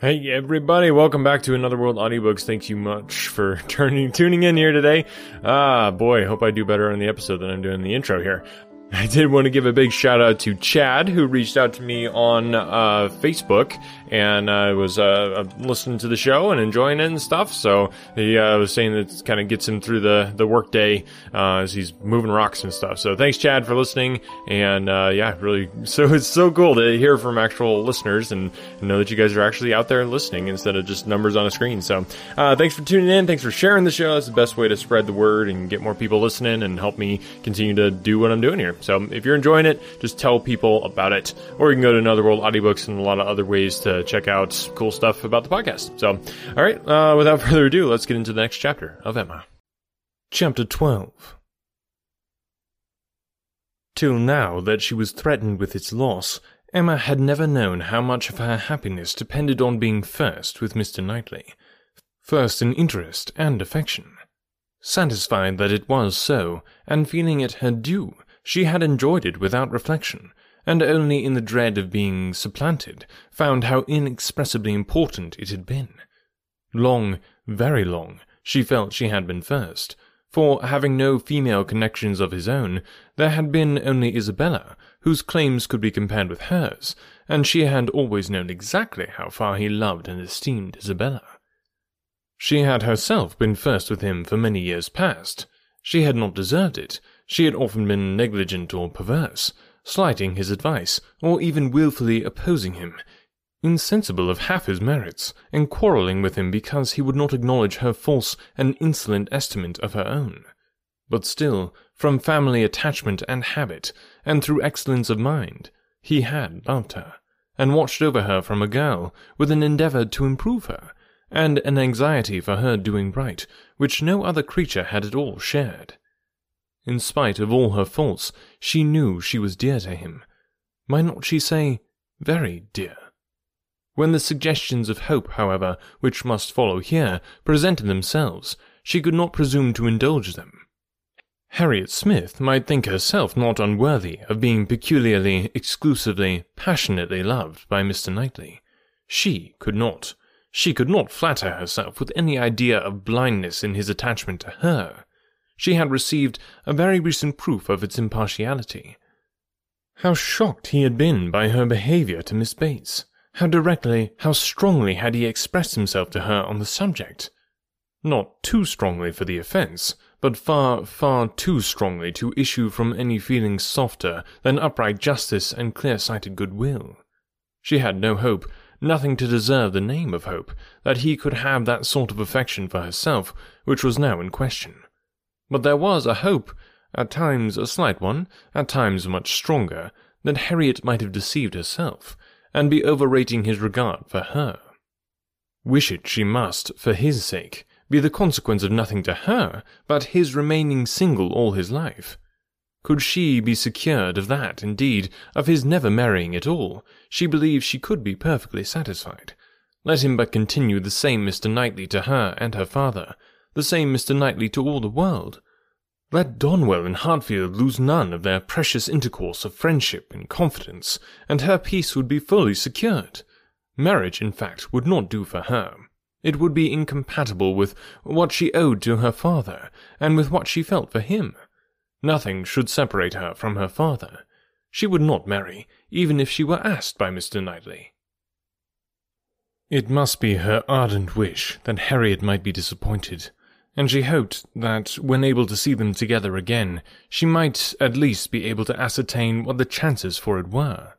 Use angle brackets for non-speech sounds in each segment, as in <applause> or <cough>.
Hey everybody, welcome back to Another World Audiobooks. Thank you much for <laughs> turning tuning in here today. Ah, boy, hope I do better on the episode than I'm doing the intro here. I did want to give a big shout out to Chad, who reached out to me on uh, Facebook and uh, was uh, listening to the show and enjoying it and stuff. So he uh, was saying that kind of gets him through the the workday uh, as he's moving rocks and stuff. So thanks, Chad, for listening. And uh, yeah, really, <laughs> so it's so cool to hear from actual listeners and know that you guys are actually out there listening instead of just numbers on a screen. So thanks for tuning in. Thanks for sharing the show. That's the best way to spread the word and get more people listening and help me continue to do what I'm doing here. So if you're enjoying it, just tell people about it. Or you can go to Another World Audiobooks and a lot of other ways to check out cool stuff about the podcast. So, all right, uh, without <laughs> further ado, let's get into the next chapter of Emma. Chapter 12 Till now that she was threatened with its loss, Emma had never known how much of her happiness depended on being first with Mr. Knightley, first in interest and affection. Satisfied that it was so, and feeling it her due, she had enjoyed it without reflection, and only in the dread of being supplanted found how inexpressibly important it had been. Long, very long, she felt she had been first, for having no female connections of his own, there had been only Isabella, whose claims could be compared with hers, and she had always known exactly how far he loved and esteemed Isabella. She had herself been first with him for many years past. She had not deserved it, she had often been negligent or perverse, slighting his advice, or even wilfully opposing him, insensible of half his merits, and quarrelling with him because he would not acknowledge her false and insolent estimate of her own. But still, from family attachment and habit, and through excellence of mind, he had loved her, and watched over her from a girl, with an endeavour to improve her, and an anxiety for her doing right, which no other creature had at all shared. In spite of all her faults, she knew she was dear to him. Might not she say, very dear? When the suggestions of hope, however, which must follow here, presented themselves, she could not presume to indulge them. Harriet Smith might think herself not unworthy of being peculiarly, exclusively, passionately loved by Mr. Knightley. She could not. She could not flatter herself with any idea of blindness in his attachment to her she had received a very recent proof of its impartiality. How shocked he had been by her behaviour to Miss Bates! How directly, how strongly had he expressed himself to her on the subject! Not too strongly for the offence, but far, far too strongly to issue from any feeling softer than upright justice and clear-sighted goodwill. She had no hope, nothing to deserve the name of hope, that he could have that sort of affection for herself which was now in question. But there was a hope, at times a slight one, at times much stronger, that Harriet might have deceived herself, and be overrating his regard for her. Wish it she must, for his sake, be the consequence of nothing to her, but his remaining single all his life. Could she be secured of that, indeed, of his never marrying at all, she believed she could be perfectly satisfied. Let him but continue the same Mr. Knightley to her and her father, the same Mr. Knightley to all the world. Let Donwell and Hartfield lose none of their precious intercourse of friendship and confidence, and her peace would be fully secured. Marriage, in fact, would not do for her. It would be incompatible with what she owed to her father, and with what she felt for him. Nothing should separate her from her father. She would not marry, even if she were asked by Mr. Knightley. It must be her ardent wish that Harriet might be disappointed, and she hoped that, when able to see them together again, she might at least be able to ascertain what the chances for it were.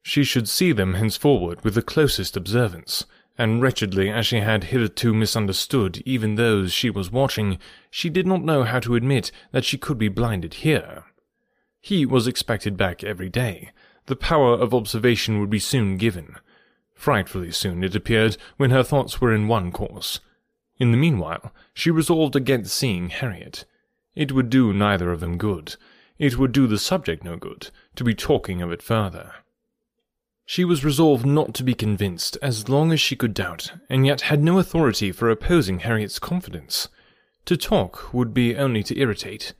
She should see them henceforward with the closest observance, and wretchedly as she had hitherto misunderstood even those she was watching, she did not know how to admit that she could be blinded here. He was expected back every day. The power of observation would be soon given. Frightfully soon, it appeared, when her thoughts were in one course. In the meanwhile, she resolved against seeing Harriet. It would do neither of them good. It would do the subject no good, to be talking of it further. She was resolved not to be convinced as long as she could doubt, and yet had no authority for opposing Harriet's confidence. To talk would be only to irritate.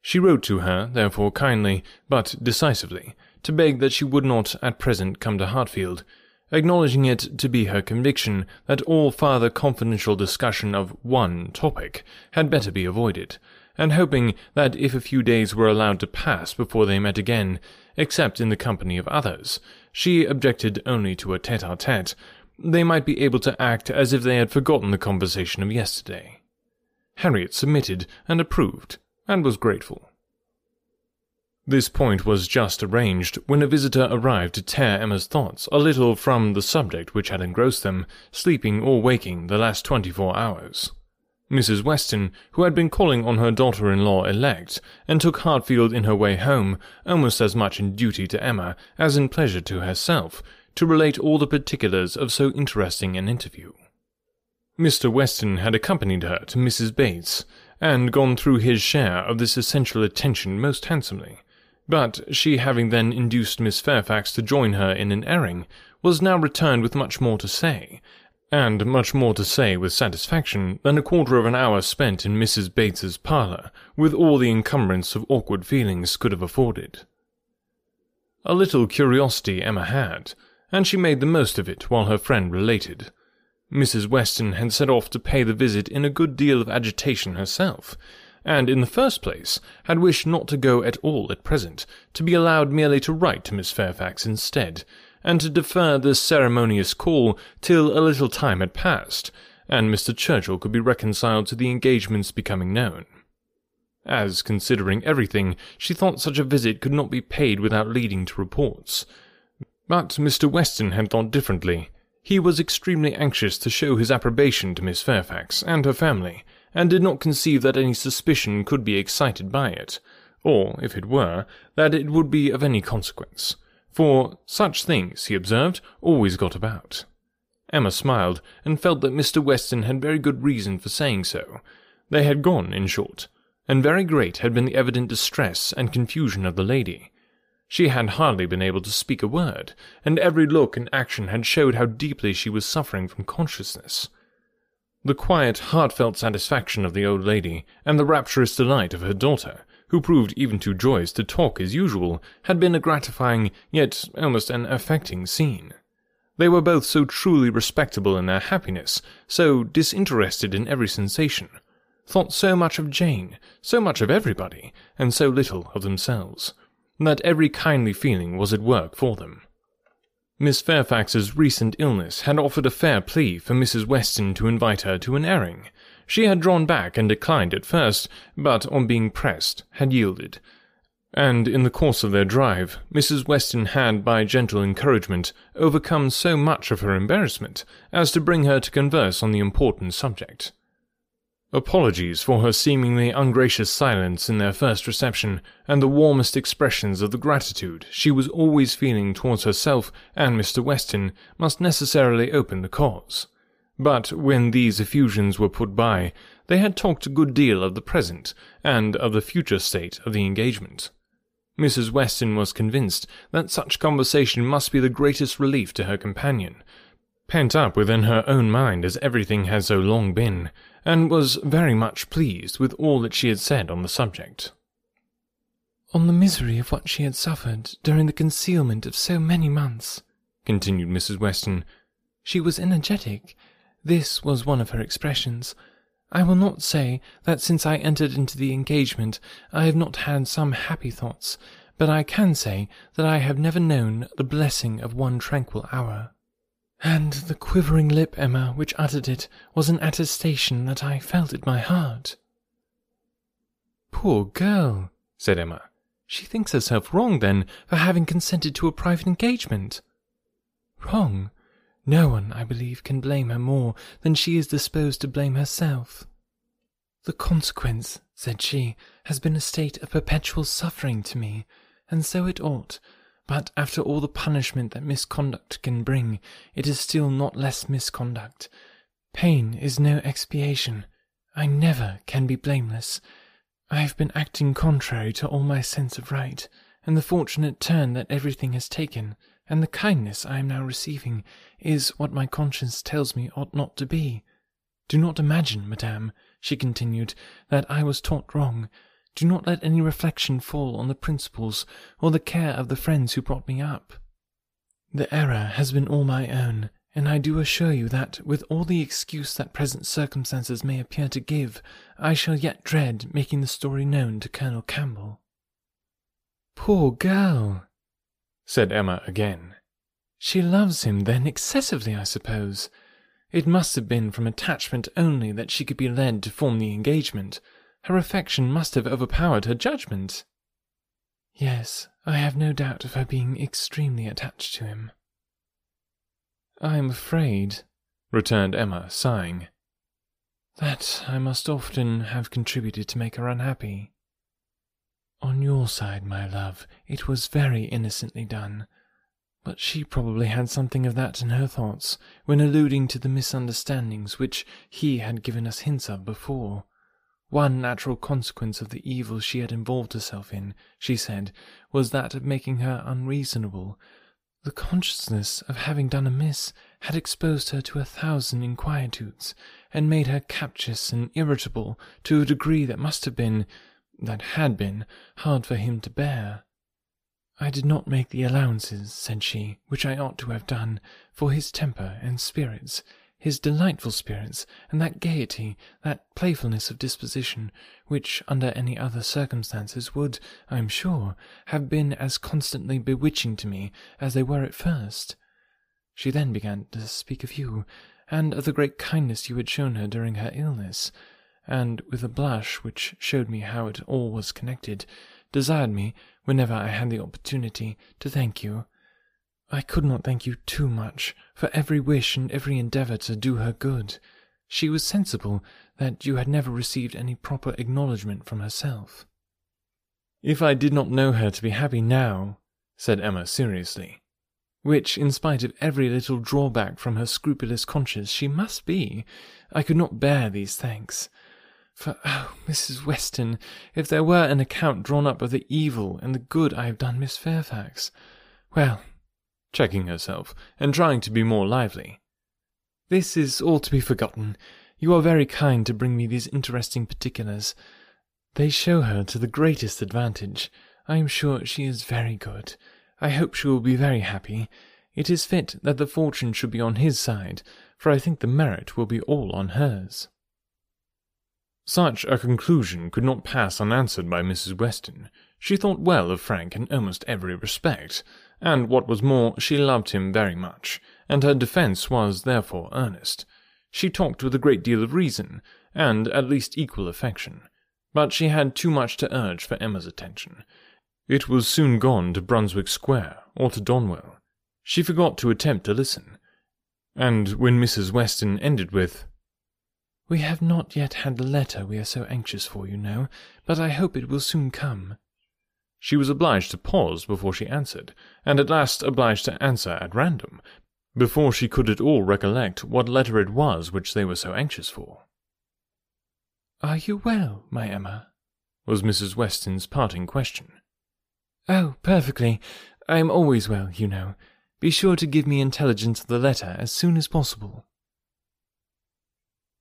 She wrote to her, therefore, kindly, but decisively, to beg that she would not at present come to Hartfield, acknowledging it to be her conviction that all farther confidential discussion of one topic had better be avoided, and hoping that if a few days were allowed to pass before they met again, except in the company of others, she objected only to a tete-a-tete, they might be able to act as if they had forgotten the conversation of yesterday. Harriet submitted and approved, and was grateful. This point was just arranged when a visitor arrived to tear Emma's thoughts a little from the subject which had engrossed them, sleeping or waking, the last twenty-four hours. Mrs. Weston, who had been calling on her daughter-in-law elect, and took Hartfield in her way home, almost as much in duty to Emma as in pleasure to herself, to relate all the particulars of so interesting an interview. Mr. Weston had accompanied her to Mrs. Bates, and gone through his share of this essential attention most handsomely but she having then induced Miss Fairfax to join her in an airing, was now returned with much more to say, and much more to say with satisfaction than a quarter of an hour spent in Mrs. Bates's parlour, with all the encumbrance of awkward feelings could have afforded. A little curiosity Emma had, and she made the most of it while her friend related. Mrs. Weston had set off to pay the visit in a good deal of agitation herself, and in the first place had wished not to go at all at present, to be allowed merely to write to Miss Fairfax instead, and to defer the ceremonious call till a little time had passed, and Mr. Churchill could be reconciled to the engagements becoming known. As, considering everything, she thought such a visit could not be paid without leading to reports. But Mr. Weston had thought differently. He was extremely anxious to show his approbation to Miss Fairfax and her family, and did not conceive that any suspicion could be excited by it, or, if it were, that it would be of any consequence, for such things, he observed, always got about. Emma smiled, and felt that Mr. Weston had very good reason for saying so. They had gone, in short, and very great had been the evident distress and confusion of the lady. She had hardly been able to speak a word, and every look and action had showed how deeply she was suffering from consciousness. The quiet, heartfelt satisfaction of the old lady, and the rapturous delight of her daughter, who proved even too joyous to talk as usual, had been a gratifying, yet almost an affecting scene. They were both so truly respectable in their happiness, so disinterested in every sensation, thought so much of Jane, so much of everybody, and so little of themselves, that every kindly feeling was at work for them. Miss Fairfax's recent illness had offered a fair plea for Mrs. Weston to invite her to an airing. She had drawn back and declined at first, but on being pressed, had yielded. And in the course of their drive, Mrs. Weston had, by gentle encouragement, overcome so much of her embarrassment as to bring her to converse on the important subject. Apologies for her seemingly ungracious silence in their first reception, and the warmest expressions of the gratitude she was always feeling towards herself and Mr. Weston must necessarily open the cause. But when these effusions were put by, they had talked a good deal of the present, and of the future state of the engagement. Mrs. Weston was convinced that such conversation must be the greatest relief to her companion, pent up within her own mind as everything had so long been, and was very much pleased with all that she had said on the subject. On the misery of what she had suffered during the concealment of so many months, continued Mrs. Weston, she was energetic. This was one of her expressions. I will not say that since I entered into the engagement I have not had some happy thoughts, but I can say that I have never known the blessing of one tranquil hour. And the quivering lip, Emma, which uttered it, was an attestation that I felt at my heart. Poor girl, said Emma. She thinks herself wrong, then, for having consented to a private engagement. Wrong? No one, I believe, can blame her more than she is disposed to blame herself. The consequence, said she, has been a state of perpetual suffering to me, and so it ought, but after all the punishment that misconduct can bring, it is still not less misconduct. Pain is no expiation. I never can be blameless. I have been acting contrary to all my sense of right, and the fortunate turn that everything has taken, and the kindness I am now receiving, is what my conscience tells me ought not to be. Do not imagine, madame, she continued, that I was taught wrong. Do not let any reflection fall on the principles or the care of the friends who brought me up. The error has been all my own, and I do assure you that, with all the excuse that present circumstances may appear to give, I shall yet dread making the story known to Colonel Campbell. Poor girl, said Emma again. She loves him, then, excessively, I suppose. It must have been from attachment only that she could be led to form the engagement. Her affection must have overpowered her judgment. Yes, I have no doubt of her being extremely attached to him. I am afraid, returned Emma, sighing, that I must often have contributed to make her unhappy. On your side, my love, it was very innocently done, but she probably had something of that in her thoughts when alluding to the misunderstandings which he had given us hints of before. One natural consequence of the evil she had involved herself in, she said, was that of making her unreasonable, the consciousness of having done amiss had exposed her to a thousand inquietudes, and made her captious and irritable to a degree that must have been, that had been, hard for him to bear. I did not make the allowances, said she, which I ought to have done, for his temper and spirits, his delightful spirits, and that gaiety, that playfulness of disposition, which, under any other circumstances, would, I am sure, have been as constantly bewitching to me as they were at first. She then began to speak of you, and of the great kindness you had shown her during her illness, and, with a blush which showed me how it all was connected, desired me, whenever I had the opportunity, to thank you. I could not thank you too much for every wish and every endeavour to do her good. She was sensible that you had never received any proper acknowledgment from herself. If I did not know her to be happy now, said Emma seriously, which, in spite of every little drawback from her scrupulous conscience, she must be, I could not bear these thanks. For, oh, Mrs. Weston, if there were an account drawn up of the evil and the good I have done Miss Fairfax, well, checking herself, and trying to be more lively. This is all to be forgotten. You are very kind to bring me these interesting particulars. They show her to the greatest advantage. I am sure she is very good. I hope she will be very happy. It is fit that the fortune should be on his side, for I think the merit will be all on hers. Such a conclusion could not pass unanswered by Mrs. Weston. She thought well of Frank in almost every respect, and what was more, she loved him very much, and her defence was therefore earnest. She talked with a great deal of reason, and at least equal affection, but she had too much to urge for Emma's attention. It was soon gone to Brunswick Square or to Donwell. She forgot to attempt to listen, and when Mrs. Weston ended with, We have not yet had the letter we are so anxious for, you know, but I hope it will soon come, she was obliged to pause before she answered, and at last obliged to answer at random, before she could at all recollect what letter it was which they were so anxious for. Are you well, my Emma? was Mrs. Weston's parting question. Oh, perfectly. I am always well, you know. Be sure to give me intelligence of the letter as soon as possible.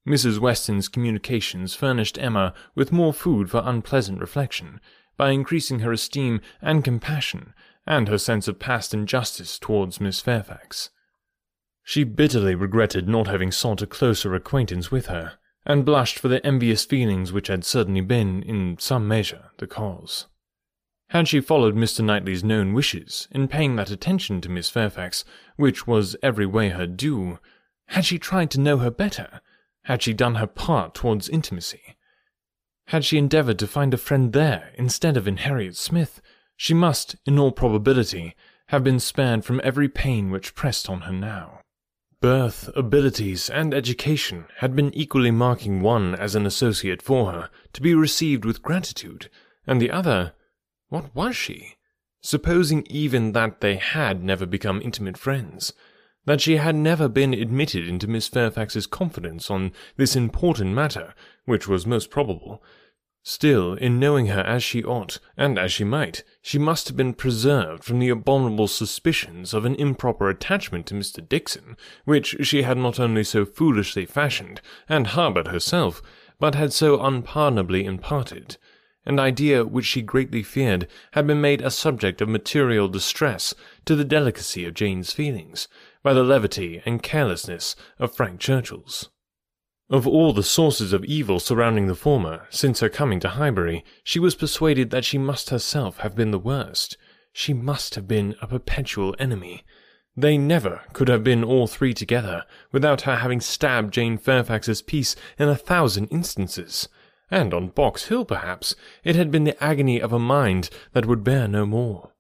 Mrs. Weston's communications furnished Emma with more food for unpleasant reflection, by increasing her esteem and compassion, and her sense of past injustice towards Miss Fairfax. She bitterly regretted not having sought a closer acquaintance with her, and blushed for the envious feelings which had certainly been, in some measure, the cause. Had she followed Mr. Knightley's known wishes in paying that attention to Miss Fairfax which was every way her due, had she tried to know her better, had she done her part towards intimacy, had she endeavoured to find a friend there instead of in Harriet Smith, she must, in all probability, have been spared from every pain which pressed on her now. Birth, abilities, and education had been equally marking one as an associate for her, to be received with gratitude, and the other, what was she? Supposing even that they had never become intimate friends, that she had never been admitted into Miss Fairfax's confidence on this important matter, which was most probable. Still, in knowing her as she ought, and as she might, she must have been preserved from the abominable suspicions of an improper attachment to Mr. Dixon, which she had not only so foolishly fashioned and harboured herself, but had so unpardonably imparted, an idea which she greatly feared had been made a subject of material distress to the delicacy of Jane's feelings by the levity and carelessness of Frank Churchill's. Of all the sources of evil surrounding the former, since her coming to Highbury, she was persuaded that she must herself have been the worst. She must have been a perpetual enemy. They never could have been all three together without her having stabbed Jane Fairfax's peace in a thousand instances. And on Box Hill, perhaps, it had been the agony of a mind that would bear no more.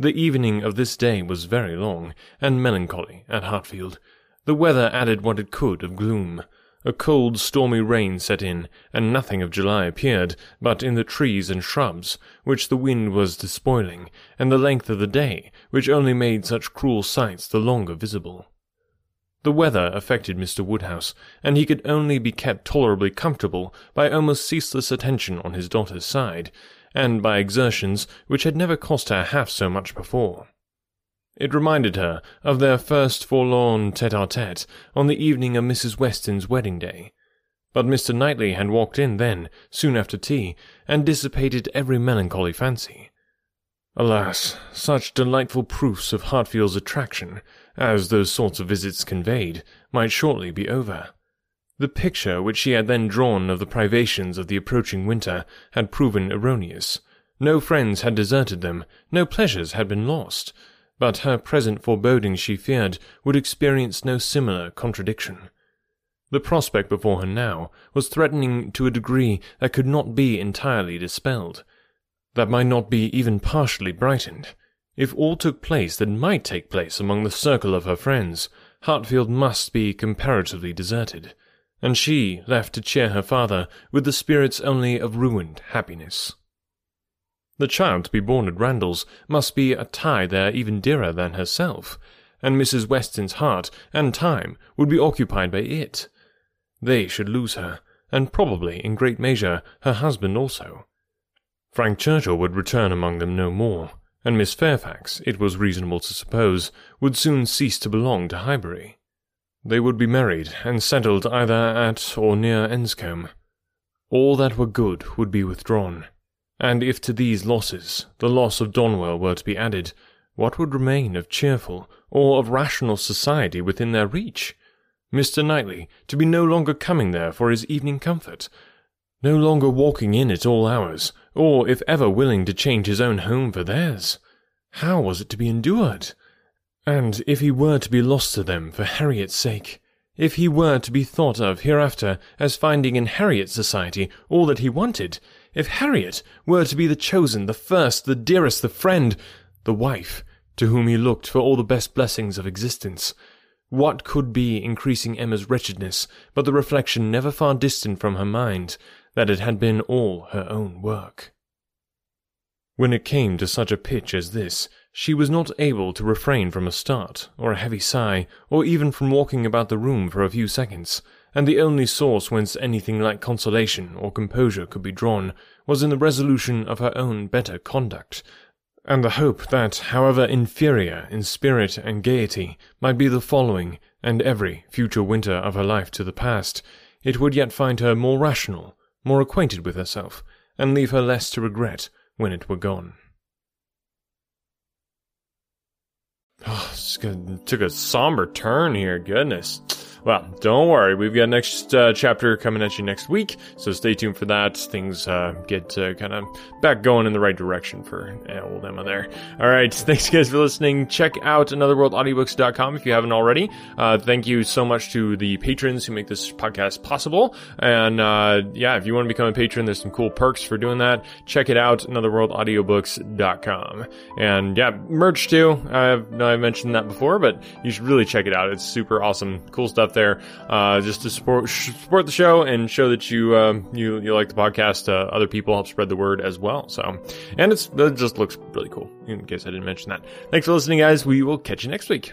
The evening of this day was very long and melancholy at Hartfield. The weather added what it could of gloom. A cold, stormy rain set in, and nothing of July appeared but in the trees and shrubs, which the wind was despoiling, and the length of the day, which only made such cruel sights the longer visible. The weather affected Mr. Woodhouse, and he could only be kept tolerably comfortable by almost ceaseless attention on his daughter's side, and by exertions which had never cost her half so much before. It reminded her of their first forlorn tete-a-tete on the evening of Mrs. Weston's wedding day. But Mr. Knightley had walked in then, soon after tea, and dissipated every melancholy fancy. Alas, such delightful proofs of Hartfield's attraction, as those sorts of visits conveyed, might shortly be over. The picture which she had then drawn of the privations of the approaching winter had proven erroneous. No friends had deserted them, no pleasures had been lost, but her present forebodings, she feared, would experience no similar contradiction. The prospect before her now was threatening to a degree that could not be entirely dispelled, that might not be even partially brightened. If all took place that might take place among the circle of her friends, Hartfield must be comparatively deserted, and she left to cheer her father with the spirits only of ruined happiness. The child to be born at Randalls must be a tie there even dearer than herself, and Mrs. Weston's heart and time would be occupied by it. They should lose her, and probably, in great measure, her husband also. Frank Churchill would return among them no more, and Miss Fairfax, it was reasonable to suppose, would soon cease to belong to Highbury. They would be married and settled either at or near Enscombe. All that were good would be withdrawn and if to these losses the loss of Donwell were to be added, what would remain of cheerful or of rational society within their reach? Mr. Knightley to be no longer coming there for his evening comfort, no longer walking in at all hours, or if ever willing to change his own home for theirs. How was it to be endured? And if he were to be lost to them for Harriet's sake, if he were to be thought of hereafter as finding in Harriet's society all that he wanted, if Harriet were to be the chosen, the first, the dearest, the friend, the wife, to whom he looked for all the best blessings of existence, what could be increasing Emma's wretchedness but the reflection never far distant from her mind that it had been all her own work? When it came to such a pitch as this, she was not able to refrain from a start, or a heavy sigh, or even from walking about the room for a few seconds and the only source whence anything like consolation or composure could be drawn was in the resolution of her own better conduct, and the hope that, however inferior in spirit and gaiety might be the following and every future winter of her life to the past, it would yet find her more rational, more acquainted with herself, and leave her less to regret when it were gone. <sighs> Oh, took a somber turn here, goodness. Well, don't worry, we've got next uh, chapter coming at you next week, so stay tuned for that. Things uh, get uh, kind of back going in the right direction for uh, old Emma there. All right, <laughs> thanks guys for listening. Check out anotherworldaudiobooks.com if you haven't already. Uh, thank you so much to the patrons who make this podcast possible. And yeah, if you want to become a patron, there's some cool perks for doing that. Check it out, anotherworldaudiobooks.com. And yeah, merch too. I've, I mentioned that before, but you should really check it out. It's super awesome, cool stuff stuff there, uh, just to support support the show and show that you uh, you you like the podcast. Uh, other people help spread the word as well. So, and it's it just looks really cool. In case I didn't mention that. Thanks for listening, guys. We will catch you next week.